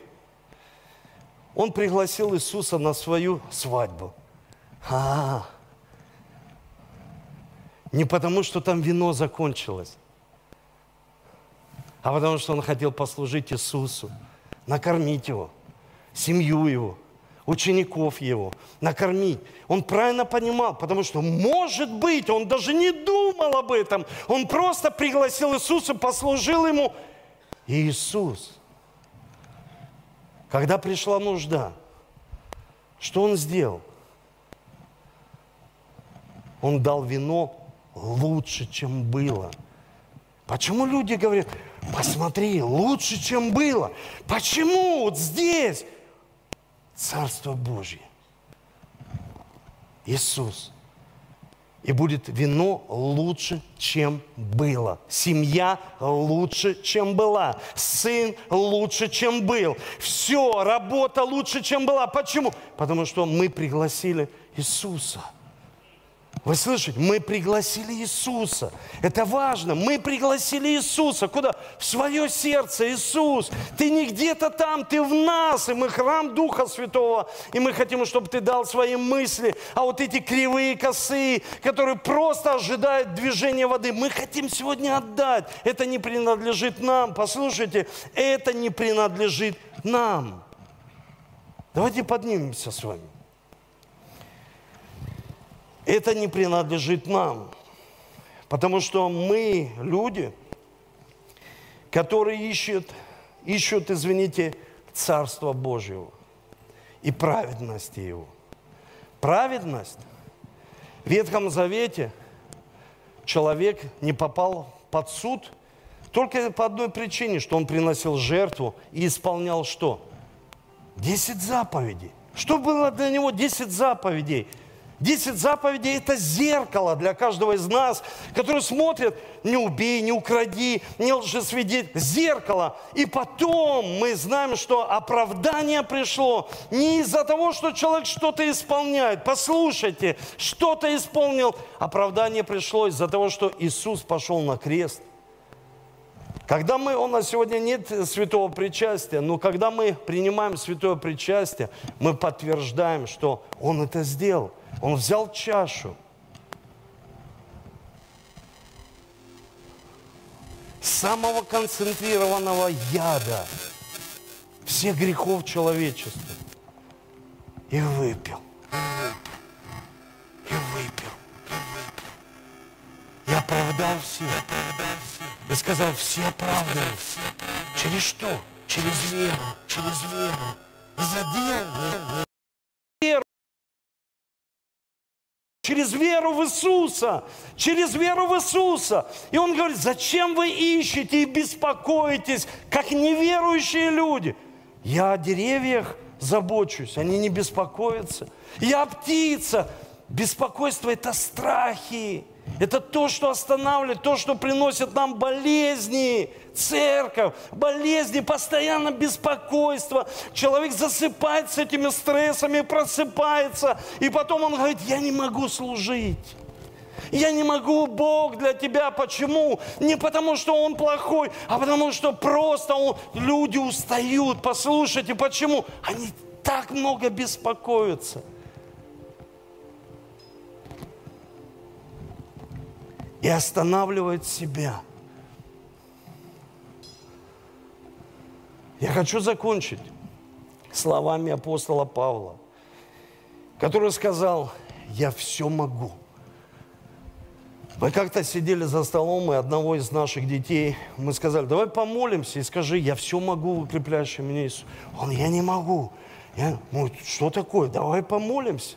он пригласил Иисуса на свою свадьбу. А, не потому, что там вино закончилось, а потому, что он хотел послужить Иисусу, накормить его, семью его – учеников его, накормить. Он правильно понимал, потому что, может быть, он даже не думал об этом. Он просто пригласил Иисуса, послужил ему. И Иисус, когда пришла нужда, что он сделал? Он дал вино лучше, чем было. Почему люди говорят, посмотри, лучше, чем было? Почему вот здесь? Царство Божье. Иисус. И будет вино лучше, чем было. Семья лучше, чем была. Сын лучше, чем был. Все, работа лучше, чем была. Почему? Потому что мы пригласили Иисуса. Вы слышите? Мы пригласили Иисуса. Это важно. Мы пригласили Иисуса. Куда? В свое сердце. Иисус, ты не где-то там, ты в нас. И мы храм Духа Святого. И мы хотим, чтобы ты дал свои мысли. А вот эти кривые косы, которые просто ожидают движения воды, мы хотим сегодня отдать. Это не принадлежит нам. Послушайте, это не принадлежит нам. Давайте поднимемся с вами это не принадлежит нам. Потому что мы люди, которые ищут, ищут, извините, Царство Божьего и праведности Его. Праведность в Ветхом Завете человек не попал под суд только по одной причине, что он приносил жертву и исполнял что? Десять заповедей. Что было для него десять заповедей – Десять заповедей – это зеркало для каждого из нас, который смотрит, не убей, не укради, не лжесвидетель. Зеркало. И потом мы знаем, что оправдание пришло не из-за того, что человек что-то исполняет. Послушайте, что-то исполнил. Оправдание пришло из-за того, что Иисус пошел на крест – Когда мы, у нас сегодня нет святого причастия, но когда мы принимаем святое причастие, мы подтверждаем, что Он это сделал. Он взял чашу. Самого концентрированного яда всех грехов человечества. И выпил. И выпил. И оправдал всех. Сказал, все оправданы. Через что? Через веру. Через веру. За дело. Веру. Через веру в Иисуса. Через веру в Иисуса. И он говорит, зачем вы ищете и беспокоитесь, как неверующие люди? Я о деревьях забочусь, они не беспокоятся. Я птица. Беспокойство – это страхи. Это то, что останавливает, то, что приносит нам болезни, церковь, болезни, постоянно беспокойство. Человек засыпает с этими стрессами, просыпается, и потом он говорит, я не могу служить. Я не могу, Бог для тебя. Почему? Не потому, что Он плохой, а потому, что просто он, люди устают. Послушайте, почему? Они так много беспокоятся. И останавливают себя. Я хочу закончить словами апостола Павла, который сказал, я все могу – мы как-то сидели за столом, и одного из наших детей мы сказали, давай помолимся и скажи, я все могу, укрепляющий меня Иисус. Он, я не могу. Я, ну, что такое? Давай помолимся.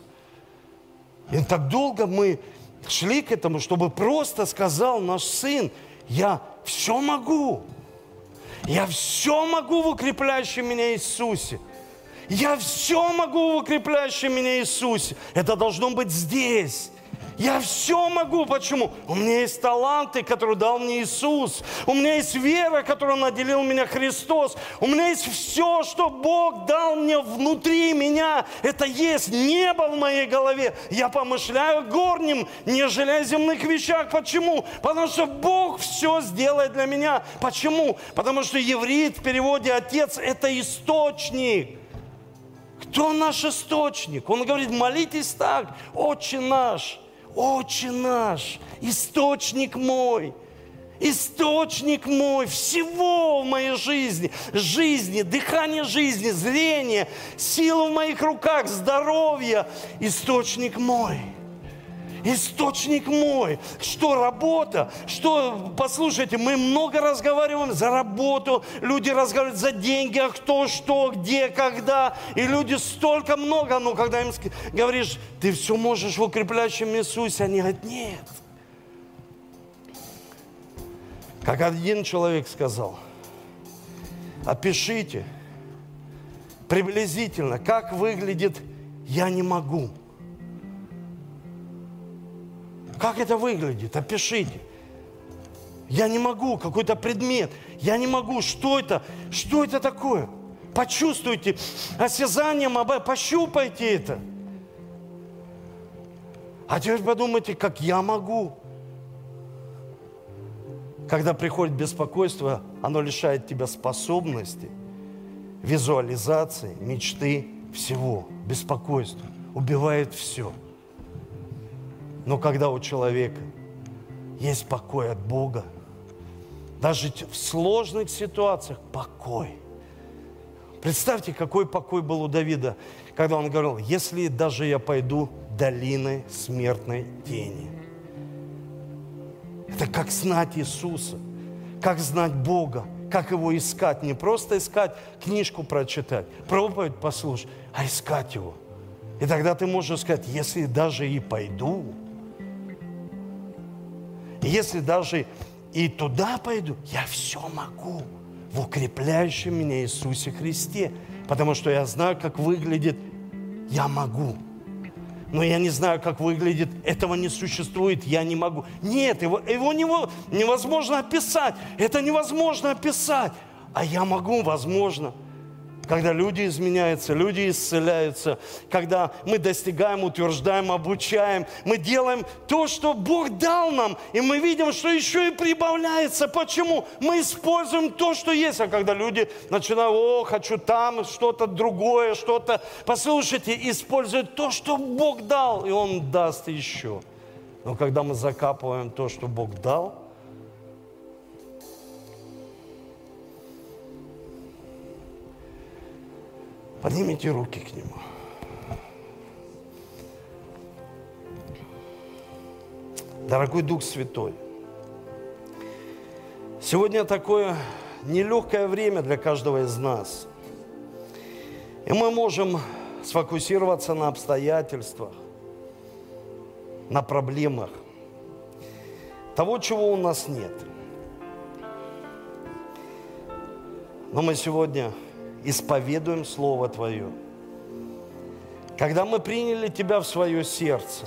И так долго мы шли к этому, чтобы просто сказал наш сын, я все могу. Я все могу в укрепляющем меня Иисусе. Я все могу в укрепляющем меня Иисусе. Это должно быть здесь. Я все могу. Почему? У меня есть таланты, которые дал мне Иисус. У меня есть вера, которую наделил меня Христос. У меня есть все, что Бог дал мне внутри меня. Это есть небо в моей голове. Я помышляю горним, нежели о земных вещах. Почему? Потому что Бог все сделает для меня. Почему? Потому что еврит в переводе «отец» – это источник. Кто наш источник? Он говорит, молитесь так, Отче наш – Отче наш, источник мой, источник мой всего в моей жизни, жизни, дыхание жизни, зрение, сила в моих руках, здоровье, источник мой – источник мой. Что работа? Что, послушайте, мы много разговариваем за работу, люди разговаривают за деньги, а кто, что, где, когда. И люди столько много, но когда им говоришь, ты все можешь в укрепляющем Иисусе, они говорят, нет. Как один человек сказал, опишите приблизительно, как выглядит «я не могу». Как это выглядит? Опишите. Я не могу, какой-то предмет. Я не могу, что это? Что это такое? Почувствуйте осязанием, пощупайте это. А теперь подумайте, как я могу. Когда приходит беспокойство, оно лишает тебя способности, визуализации, мечты, всего. Беспокойство убивает все – но когда у человека есть покой от Бога, даже в сложных ситуациях покой. Представьте, какой покой был у Давида, когда он говорил, если даже я пойду долиной смертной тени. Это как знать Иисуса, как знать Бога, как его искать. Не просто искать, книжку прочитать, проповедь послушать, а искать его. И тогда ты можешь сказать, если даже и пойду, если даже и туда пойду, я все могу в укрепляющем меня Иисусе Христе. Потому что я знаю, как выглядит «я могу». Но я не знаю, как выглядит, этого не существует, я не могу. Нет, его, его невозможно описать. Это невозможно описать. А я могу, возможно. Когда люди изменяются, люди исцеляются, когда мы достигаем, утверждаем, обучаем, мы делаем то, что Бог дал нам, и мы видим, что еще и прибавляется. Почему? Мы используем то, что есть. А когда люди начинают, о, хочу там что-то другое, что-то... Послушайте, используют то, что Бог дал, и Он даст еще. Но когда мы закапываем то, что Бог дал, Поднимите руки к Нему. Дорогой Дух Святой, сегодня такое нелегкое время для каждого из нас. И мы можем сфокусироваться на обстоятельствах, на проблемах, того, чего у нас нет. Но мы сегодня исповедуем Слово Твое. Когда мы приняли Тебя в свое сердце,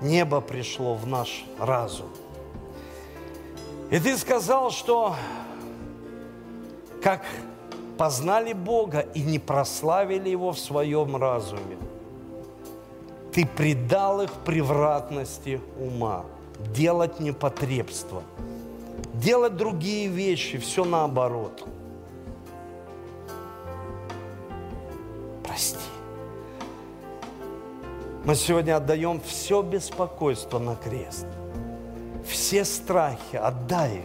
небо пришло в наш разум. И Ты сказал, что как познали Бога и не прославили Его в своем разуме, Ты предал их превратности ума, делать непотребство, делать другие вещи, все наоборот – Мы сегодня отдаем все беспокойство на крест. Все страхи отдай,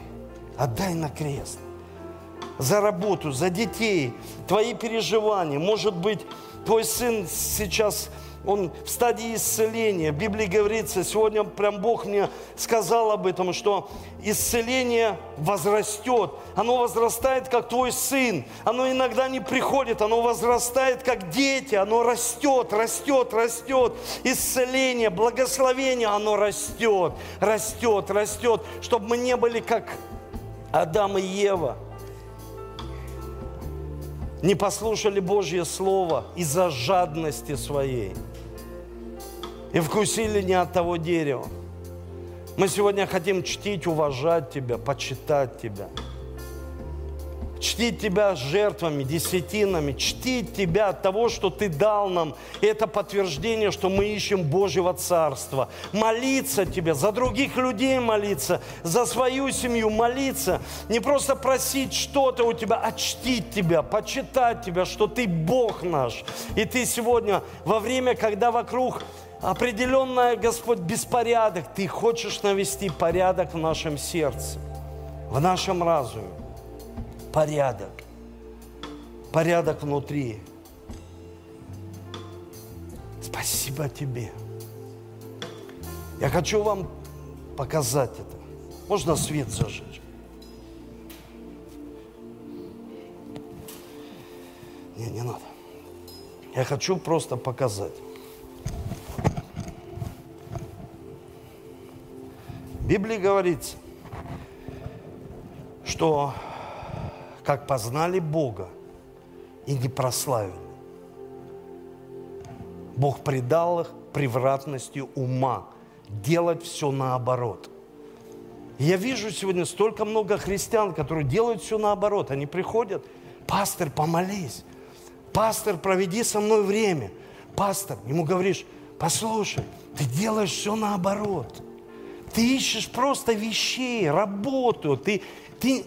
отдай на крест. За работу, за детей, твои переживания. Может быть, твой сын сейчас он в стадии исцеления. В Библии говорится, сегодня прям Бог мне сказал об этом, что исцеление возрастет. Оно возрастает, как твой сын. Оно иногда не приходит, оно возрастает, как дети. Оно растет, растет, растет. Исцеление, благословение, оно растет, растет, растет. Чтобы мы не были как Адам и Ева – не послушали Божье Слово из-за жадности своей и вкусили не от того дерева. Мы сегодня хотим чтить, уважать Тебя, почитать Тебя. Чтить Тебя жертвами, десятинами, чтить Тебя от того, что Ты дал нам. Это подтверждение, что мы ищем Божьего Царства. Молиться Тебе, за других людей молиться, за свою семью молиться. Не просто просить что-то у Тебя, а чтить Тебя, почитать Тебя, что Ты Бог наш. И Ты сегодня, во время, когда вокруг определенная, Господь, беспорядок. Ты хочешь навести порядок в нашем сердце, в нашем разуме. Порядок. Порядок внутри. Спасибо тебе. Я хочу вам показать это. Можно свет зажечь? Не, не надо. Я хочу просто показать. В Библии говорится, что как познали Бога и не прославили, Бог предал их превратностью ума, делать все наоборот. я вижу сегодня столько много христиан, которые делают все наоборот. Они приходят, пастор, помолись, пастор, проведи со мной время. Пастор, ему говоришь, послушай, ты делаешь все наоборот – ты ищешь просто вещей, работу. Ты, ты,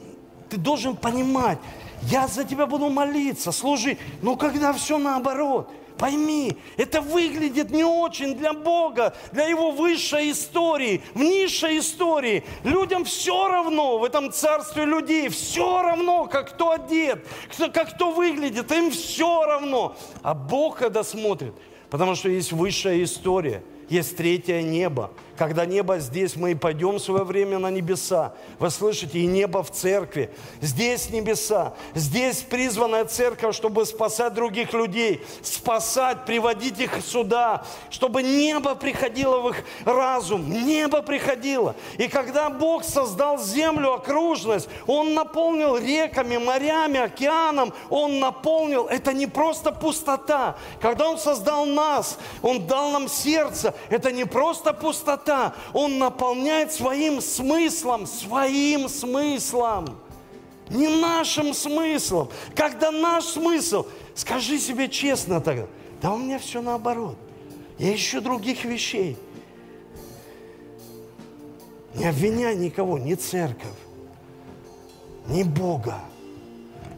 ты должен понимать, я за тебя буду молиться, служи. Но когда все наоборот, пойми, это выглядит не очень для Бога, для Его высшей истории, в низшей истории. Людям все равно в этом царстве людей, все равно, как кто одет, как кто выглядит, им все равно. А Бог когда смотрит, потому что есть высшая история, есть третье небо – когда небо здесь, мы и пойдем в свое время на небеса. Вы слышите, и небо в церкви. Здесь небеса. Здесь призванная церковь, чтобы спасать других людей, спасать, приводить их сюда, чтобы небо приходило в их разум. Небо приходило. И когда Бог создал землю, окружность, Он наполнил реками, морями, океаном, Он наполнил. Это не просто пустота. Когда Он создал нас, Он дал нам сердце. Это не просто пустота он наполняет своим смыслом, своим смыслом. не нашим смыслом. Когда наш смысл, скажи себе честно тогда, да у меня все наоборот. Я ищу других вещей. Не обвиняй никого, ни церковь, ни Бога,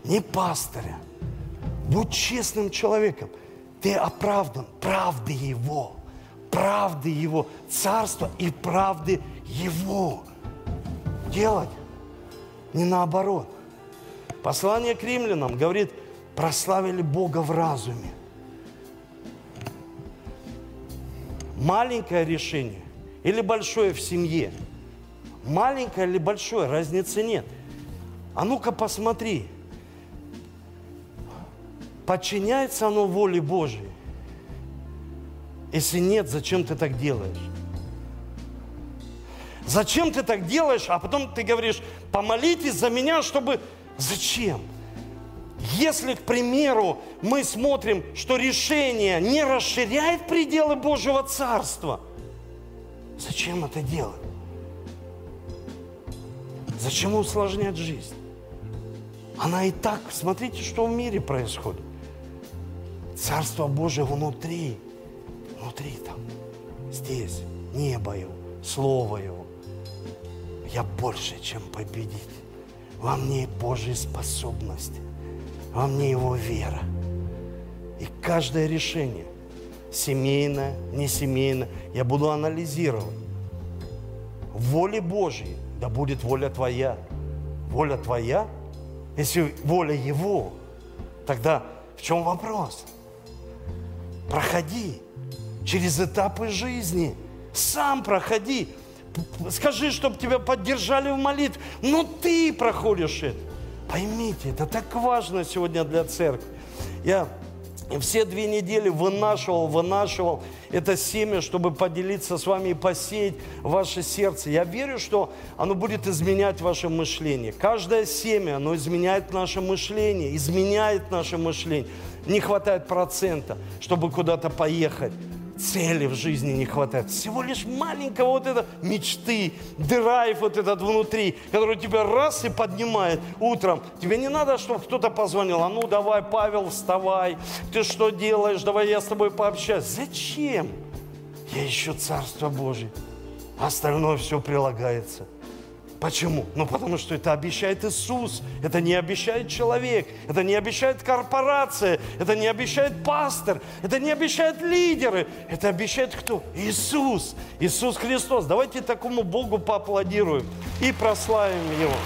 ни пастыря. Будь честным человеком. Ты оправдан правды Его. Правды Его. Царства и правды Его. Делать. Не наоборот. Послание к римлянам говорит, прославили Бога в разуме. Маленькое решение или большое в семье. Маленькое или большое, разницы нет. А ну-ка посмотри, подчиняется оно воле Божьей? Если нет, зачем ты так делаешь? Зачем ты так делаешь, а потом ты говоришь, помолитесь за меня, чтобы... Зачем? Если, к примеру, мы смотрим, что решение не расширяет пределы Божьего Царства, зачем это делать? Зачем усложнять жизнь? Она и так, смотрите, что в мире происходит. Царство Божие внутри, внутри там, здесь, небо Его, Слово Его. Я больше, чем победить. Во мне Божьи способности, во мне Его вера. И каждое решение, семейное, не семейное, я буду анализировать. Воле Божьей, да будет воля Твоя. Воля Твоя, если воля Его, тогда в чем вопрос? Проходи через этапы жизни. Сам проходи. Скажи, чтобы тебя поддержали в молитве. Но ты проходишь это. Поймите, это так важно сегодня для церкви. Я все две недели вынашивал, вынашивал это семя, чтобы поделиться с вами и посеять ваше сердце. Я верю, что оно будет изменять ваше мышление. Каждое семя, оно изменяет наше мышление, изменяет наше мышление. Не хватает процента, чтобы куда-то поехать цели в жизни не хватает. Всего лишь маленького вот это мечты, драйв вот этот внутри, который тебя раз и поднимает утром. Тебе не надо, чтобы кто-то позвонил, а ну давай, Павел, вставай, ты что делаешь, давай я с тобой пообщаюсь. Зачем? Я ищу Царство Божие. Остальное все прилагается – Почему? Ну, потому что это обещает Иисус, это не обещает человек, это не обещает корпорация, это не обещает пастор, это не обещает лидеры, это обещает кто? Иисус, Иисус Христос. Давайте такому Богу поаплодируем и прославим Его.